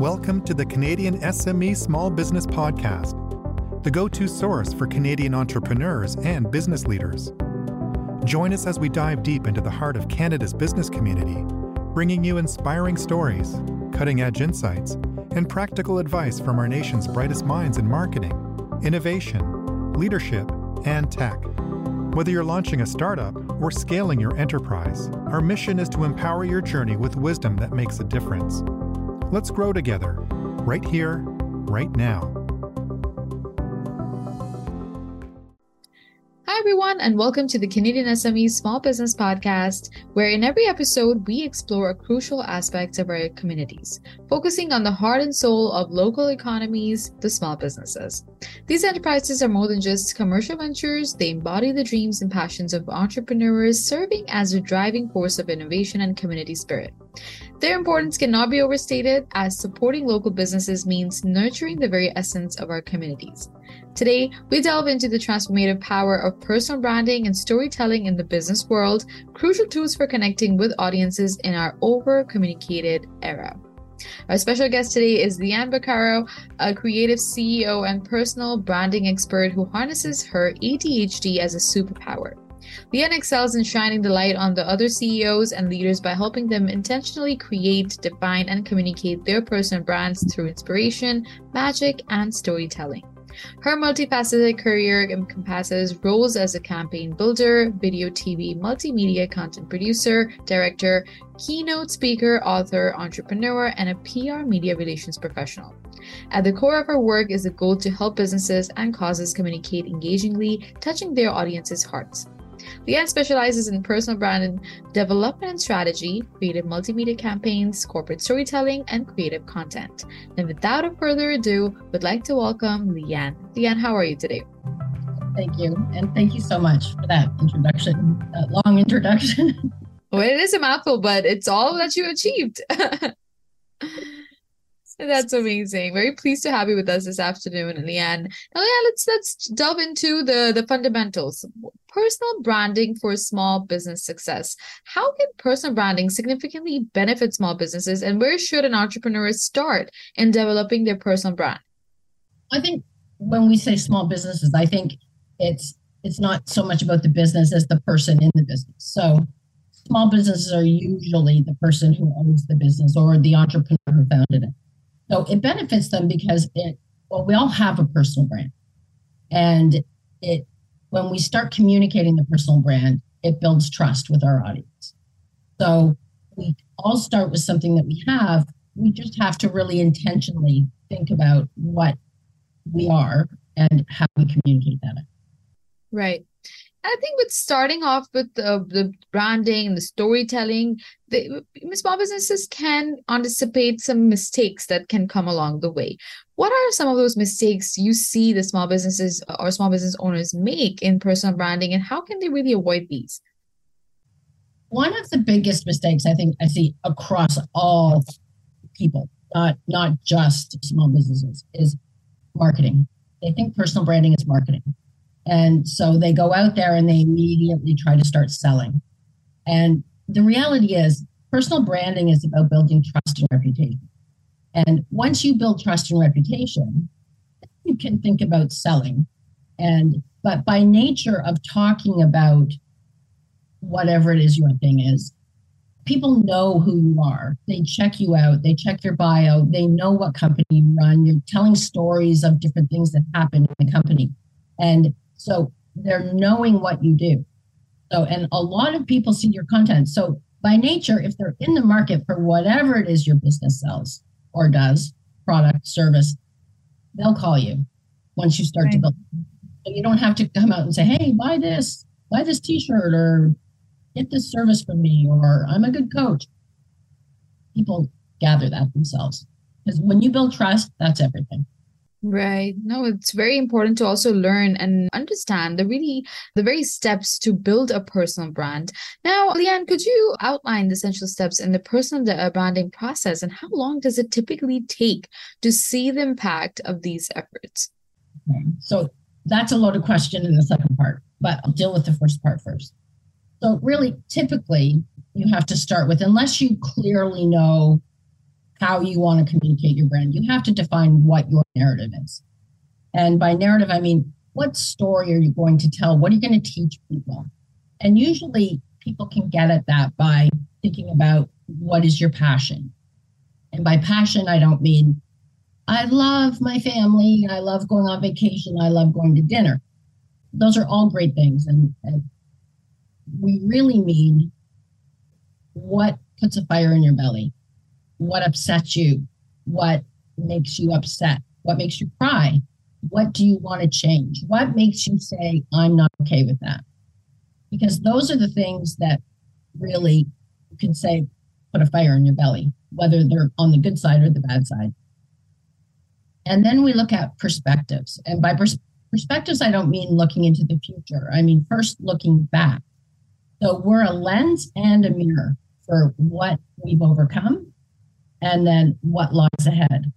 Welcome to the Canadian SME Small Business Podcast, the go to source for Canadian entrepreneurs and business leaders. Join us as we dive deep into the heart of Canada's business community, bringing you inspiring stories, cutting edge insights, and practical advice from our nation's brightest minds in marketing, innovation, leadership, and tech. Whether you're launching a startup or scaling your enterprise, our mission is to empower your journey with wisdom that makes a difference. Let's grow together, right here, right now. Hi, everyone, and welcome to the Canadian SME Small Business Podcast, where in every episode we explore a crucial aspect of our communities, focusing on the heart and soul of local economies, the small businesses. These enterprises are more than just commercial ventures, they embody the dreams and passions of entrepreneurs, serving as a driving force of innovation and community spirit. Their importance cannot be overstated, as supporting local businesses means nurturing the very essence of our communities. Today, we delve into the transformative power of personal branding and storytelling in the business world, crucial tools for connecting with audiences in our over communicated era. Our special guest today is Leanne Bucaro, a creative CEO and personal branding expert who harnesses her ADHD as a superpower. Leanne excels in shining the light on the other CEOs and leaders by helping them intentionally create, define, and communicate their personal brands through inspiration, magic, and storytelling. Her multifaceted career encompasses roles as a campaign builder, video, TV, multimedia content producer, director, keynote speaker, author, entrepreneur, and a PR media relations professional. At the core of her work is the goal to help businesses and causes communicate engagingly, touching their audience's hearts. Leanne specializes in personal brand development and strategy, creative multimedia campaigns, corporate storytelling, and creative content. And without further ado, would like to welcome Leanne. Leanne, how are you today? Thank you. And thank you so much for that introduction, that long introduction. well, it is a mouthful, but it's all that you achieved. That's amazing. Very pleased to have you with us this afternoon, Leanne. Now, yeah, let's let's delve into the the fundamentals. Personal branding for small business success. How can personal branding significantly benefit small businesses, and where should an entrepreneur start in developing their personal brand? I think when we say small businesses, I think it's it's not so much about the business as the person in the business. So small businesses are usually the person who owns the business or the entrepreneur who founded it. So it benefits them because it, well, we all have a personal brand. And it, when we start communicating the personal brand, it builds trust with our audience. So we all start with something that we have. We just have to really intentionally think about what we are and how we communicate that. Right. I think with starting off with the, branding and the storytelling, the small businesses can anticipate some mistakes that can come along the way. What are some of those mistakes you see the small businesses or small business owners make in personal branding, and how can they really avoid these? One of the biggest mistakes I think I see across all people, not not just small businesses, is marketing. They think personal branding is marketing and so they go out there and they immediately try to start selling. And the reality is, personal branding is about building trust and reputation. And once you build trust and reputation, you can think about selling. And but by nature of talking about whatever it is your thing is, people know who you are. They check you out, they check your bio, they know what company you run. You're telling stories of different things that happen in the company. And so they're knowing what you do. So, and a lot of people see your content. So, by nature, if they're in the market for whatever it is your business sells or does, product, service, they'll call you once you start right. to build. So you don't have to come out and say, hey, buy this, buy this t shirt, or get this service from me, or I'm a good coach. People gather that themselves. Because when you build trust, that's everything. Right. No, it's very important to also learn and understand the really the very steps to build a personal brand. Now, Leanne, could you outline the essential steps in the personal uh, branding process and how long does it typically take to see the impact of these efforts? Okay. So that's a loaded question in the second part, but I'll deal with the first part first. So really typically you have to start with unless you clearly know how you want to communicate your brand. You have to define what your narrative is. And by narrative, I mean, what story are you going to tell? What are you going to teach people? And usually people can get at that by thinking about what is your passion. And by passion, I don't mean I love my family, I love going on vacation, I love going to dinner. Those are all great things. And, and we really mean what puts a fire in your belly, what upsets you, what makes you upset, what makes you cry, what do you want to change, what makes you say, I'm not okay with that. Because those are the things that really you can say, put a fire in your belly, whether they're on the good side or the bad side. And then we look at perspectives. And by pers- perspectives, I don't mean looking into the future. I mean, first looking back. So we're a lens and a mirror for what we've overcome and then what lies ahead.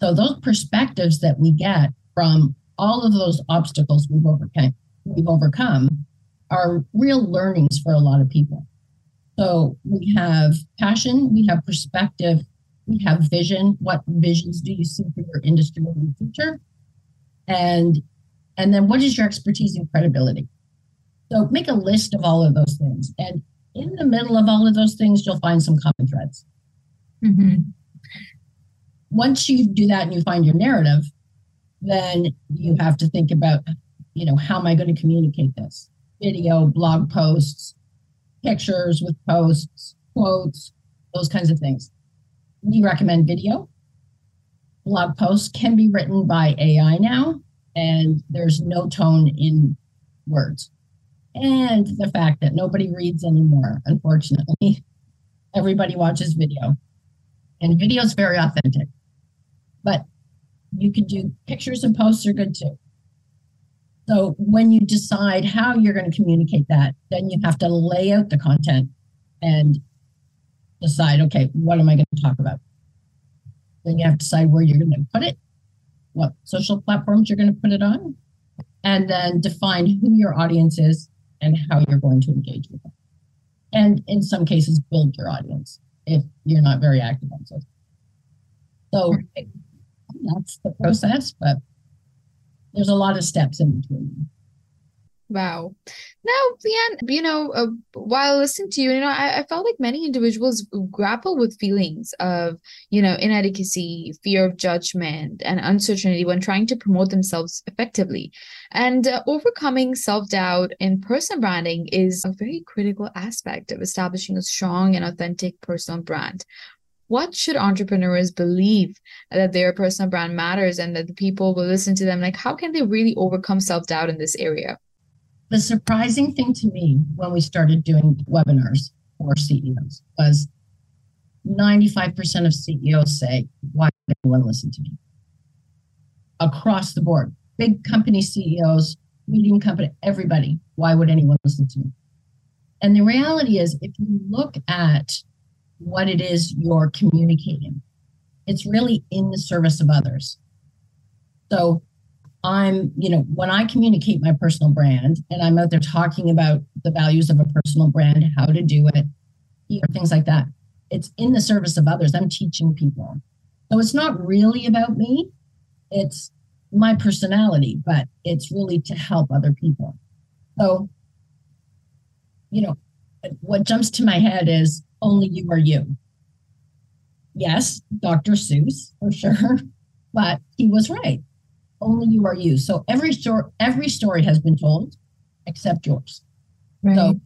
So those perspectives that we get from all of those obstacles we've overcome, we've overcome are real learnings for a lot of people. So we have passion, we have perspective, we have vision. What visions do you see for your industry in the future? And and then what is your expertise and credibility? So make a list of all of those things. And in the middle of all of those things, you'll find some common threads. Mm-hmm. Once you do that and you find your narrative, then you have to think about, you know, how am I going to communicate this? Video, blog posts, pictures with posts, quotes, those kinds of things. We recommend video. Blog posts can be written by AI now, and there's no tone in words. And the fact that nobody reads anymore, unfortunately. Everybody watches video, and video is very authentic. But you can do pictures and posts are good too. So when you decide how you're going to communicate that, then you have to lay out the content and decide, okay, what am I going to talk about? Then you have to decide where you're going to put it, what social platforms you're going to put it on, and then define who your audience is and how you're going to engage with them. And in some cases, build your audience if you're not very active on social. So that's the process, but there's a lot of steps in between. Wow. Now, Leanne, you know, uh, while listening to you, you know, I, I, felt like many individuals grapple with feelings of, you know, inadequacy, fear of judgment, and uncertainty when trying to promote themselves effectively. And uh, overcoming self doubt in personal branding is a very critical aspect of establishing a strong and authentic personal brand what should entrepreneurs believe that their personal brand matters and that the people will listen to them like how can they really overcome self-doubt in this area the surprising thing to me when we started doing webinars for ceos was 95% of ceos say why would anyone listen to me across the board big company ceos medium company everybody why would anyone listen to me and the reality is if you look at what it is you're communicating. It's really in the service of others. So I'm, you know, when I communicate my personal brand and I'm out there talking about the values of a personal brand, how to do it, you know, things like that, it's in the service of others. I'm teaching people. So it's not really about me. It's my personality, but it's really to help other people. So, you know, what jumps to my head is only you are you. Yes, Dr. Seuss, for sure, but he was right. Only you are you. So every story, every story has been told except yours. Right. So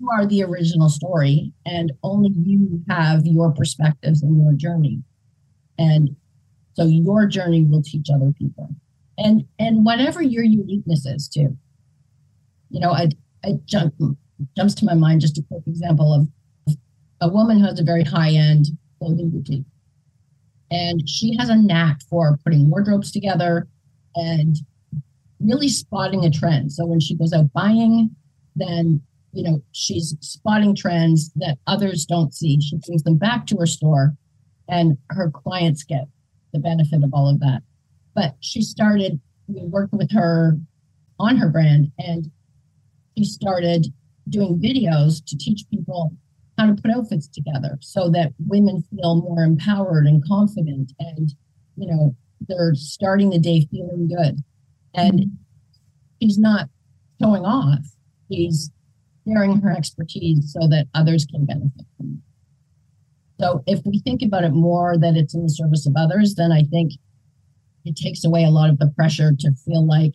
you are the original story, and only you have your perspectives and your journey. And so your journey will teach other people. And and whatever your uniqueness is too. You know, I I jump jumps to my mind just a quick example of a woman who has a very high end clothing boutique. And she has a knack for putting wardrobes together and really spotting a trend. So when she goes out buying, then you know she's spotting trends that others don't see. She brings them back to her store, and her clients get the benefit of all of that. But she started we worked with her on her brand, and she started doing videos to teach people how to put outfits together so that women feel more empowered and confident and you know they're starting the day feeling good. And mm-hmm. he's not showing off. He's sharing her expertise so that others can benefit from it. So if we think about it more that it's in the service of others then i think it takes away a lot of the pressure to feel like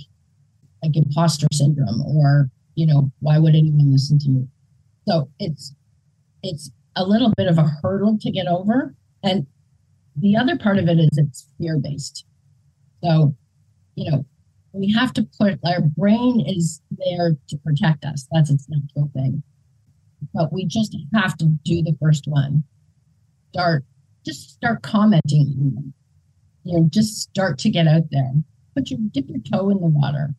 like imposter syndrome or you know why would anyone listen to me? So it's it's a little bit of a hurdle to get over. And the other part of it is it's fear based so you know we have to put our brain is there to protect us. That's its natural thing. But we just have to do the first one. Start just start commenting you know just start to get out there. Put your dip your toe in the water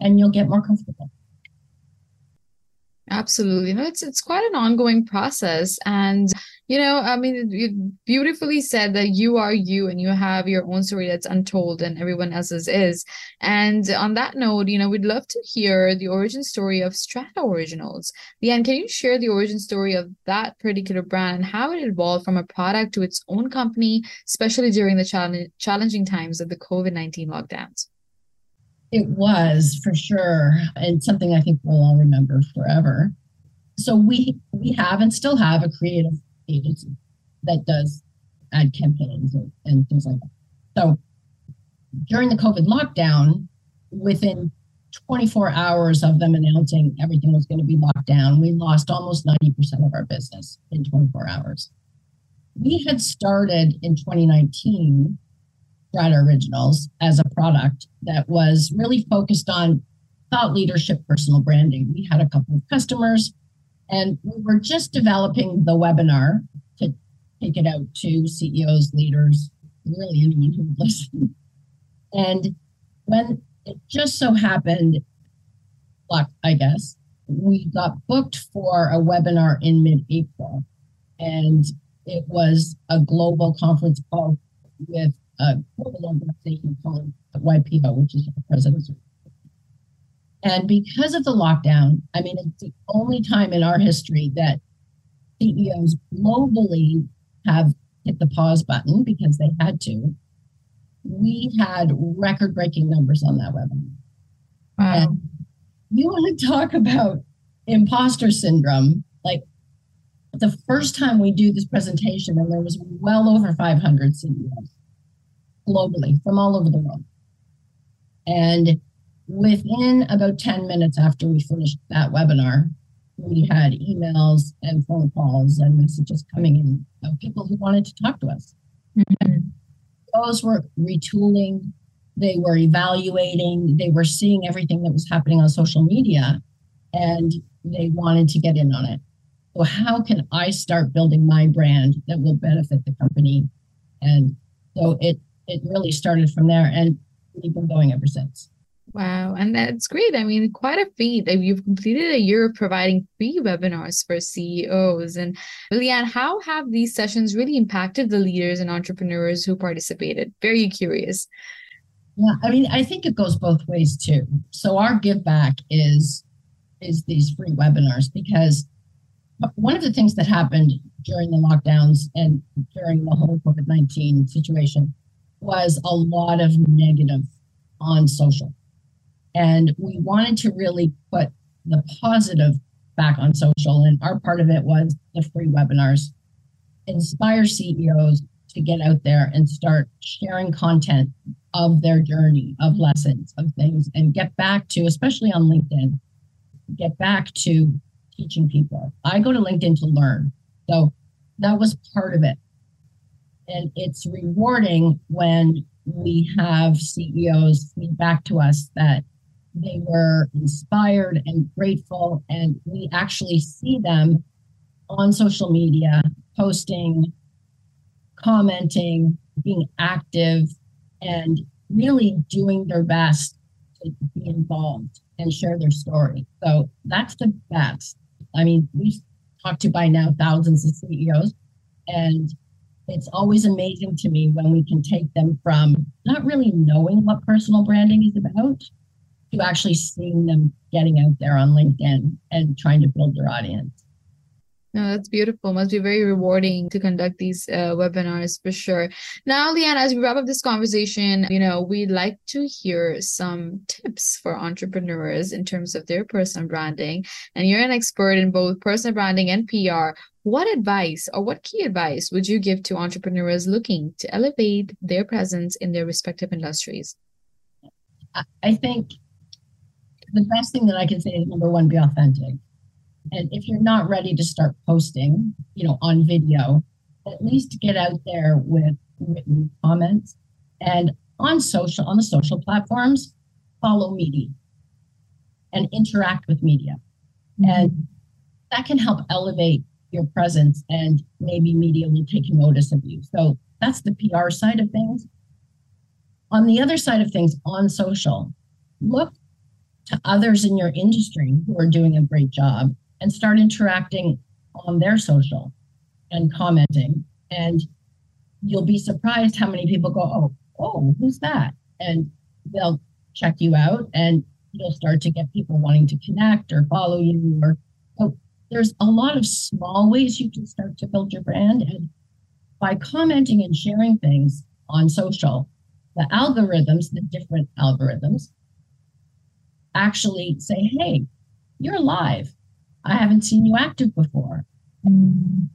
and you'll get more comfortable Absolutely. No, it's it's quite an ongoing process. And, you know, I mean, you beautifully said that you are you and you have your own story that's untold and everyone else's is. And on that note, you know, we'd love to hear the origin story of Strata Originals. Leanne, can you share the origin story of that particular brand and how it evolved from a product to its own company, especially during the challenge, challenging times of the COVID 19 lockdowns? It was for sure, and something I think we'll all remember forever. So we we have and still have a creative agency that does ad campaigns and, and things like that. So during the COVID lockdown, within 24 hours of them announcing everything was going to be locked down, we lost almost 90% of our business in 24 hours. We had started in 2019 Strata Originals as a product that was really focused on thought leadership, personal branding. We had a couple of customers and we were just developing the webinar to take it out to CEOs, leaders, really anyone who would listen. And when it just so happened, luck, I guess, we got booked for a webinar in mid April. And it was a global conference call with Uh, global organization called YPO, which is the president's. And because of the lockdown, I mean, it's the only time in our history that CEOs globally have hit the pause button because they had to. We had record breaking numbers on that webinar. Wow. And you want to talk about imposter syndrome? Like the first time we do this presentation, and there was well over 500 CEOs globally from all over the world. And within about 10 minutes after we finished that webinar, we had emails and phone calls and messages coming in of people who wanted to talk to us. Mm-hmm. Those were retooling, they were evaluating, they were seeing everything that was happening on social media, and they wanted to get in on it. So, how can I start building my brand that will benefit the company? And so it it really started from there and we've been going ever since. Wow. And that's great. I mean, quite a feat. You've completed a year of providing free webinars for CEOs. And Leanne, how have these sessions really impacted the leaders and entrepreneurs who participated? Very curious. Yeah, I mean, I think it goes both ways too. So our give back is is these free webinars because one of the things that happened during the lockdowns and during the whole COVID 19 situation was a lot of negative on social. And we wanted to really put the positive back on social. And our part of it was the free webinars, inspire CEOs to get out there and start sharing content of their journey, of lessons, of things, and get back to, especially on LinkedIn, get back to teaching people. I go to LinkedIn to learn. So that was part of it. And it's rewarding when we have CEOs feed back to us that they were inspired and grateful. And we actually see them on social media posting, commenting, being active, and really doing their best to be involved and share their story. So that's the best. I mean, we've talked to by now thousands of CEOs, and it's always amazing to me when we can take them from not really knowing what personal branding is about to actually seeing them getting out there on LinkedIn and trying to build their audience. No, that's beautiful. Must be very rewarding to conduct these uh, webinars for sure. Now, Leanne, as we wrap up this conversation, you know, we'd like to hear some tips for entrepreneurs in terms of their personal branding. And you're an expert in both personal branding and PR. What advice or what key advice would you give to entrepreneurs looking to elevate their presence in their respective industries? I think the best thing that I can say is number one, be authentic and if you're not ready to start posting, you know, on video, at least get out there with written comments and on social on the social platforms, follow media and interact with media. Mm-hmm. And that can help elevate your presence and maybe media will take notice of you. So that's the PR side of things. On the other side of things, on social, look to others in your industry who are doing a great job and start interacting on their social and commenting. And you'll be surprised how many people go, Oh, oh, who's that? And they'll check you out and you'll start to get people wanting to connect or follow you or so there's a lot of small ways you can start to build your brand and by commenting and sharing things on social the algorithms the different algorithms actually say hey you're live I haven't seen you active before. And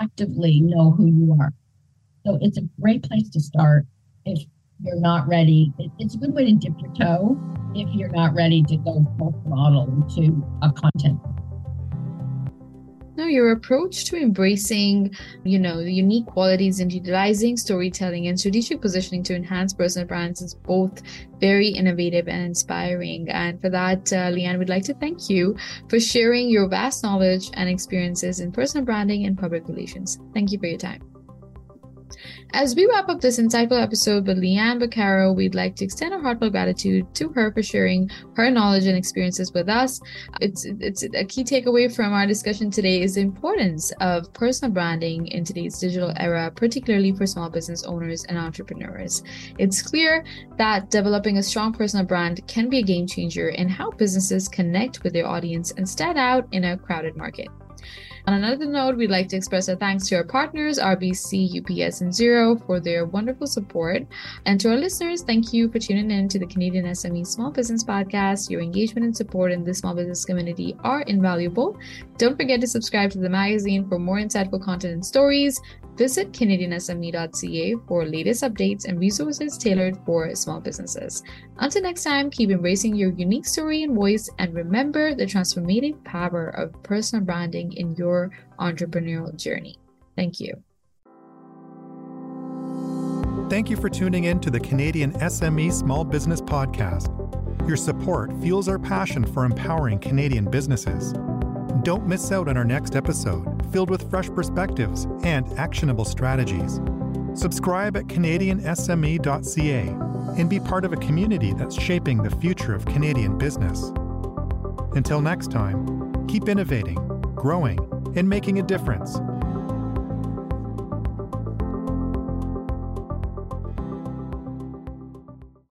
actively know who you are. So it's a great place to start if you're not ready. It's a good way to dip your toe if you're not ready to go full throttle into a content no, your approach to embracing, you know, the unique qualities and utilizing storytelling and strategic positioning to enhance personal brands is both very innovative and inspiring. And for that, uh, Leanne, we'd like to thank you for sharing your vast knowledge and experiences in personal branding and public relations. Thank you for your time. As we wrap up this insightful episode with Leanne Bucaro, we'd like to extend our heartfelt gratitude to her for sharing her knowledge and experiences with us. It's it's a key takeaway from our discussion today is the importance of personal branding in today's digital era, particularly for small business owners and entrepreneurs. It's clear that developing a strong personal brand can be a game changer in how businesses connect with their audience and stand out in a crowded market. On another note, we'd like to express our thanks to our partners, RBC, UPS, and Xero, for their wonderful support. And to our listeners, thank you for tuning in to the Canadian SME Small Business Podcast. Your engagement and support in the small business community are invaluable. Don't forget to subscribe to the magazine for more insightful content and stories. Visit CanadianSME.ca for latest updates and resources tailored for small businesses. Until next time, keep embracing your unique story and voice, and remember the transformative power of personal branding in your entrepreneurial journey. Thank you. Thank you for tuning in to the Canadian SME Small Business Podcast. Your support fuels our passion for empowering Canadian businesses. Don't miss out on our next episode, filled with fresh perspectives and actionable strategies. Subscribe at CanadianSME.ca and be part of a community that's shaping the future of Canadian business. Until next time, keep innovating, growing, and making a difference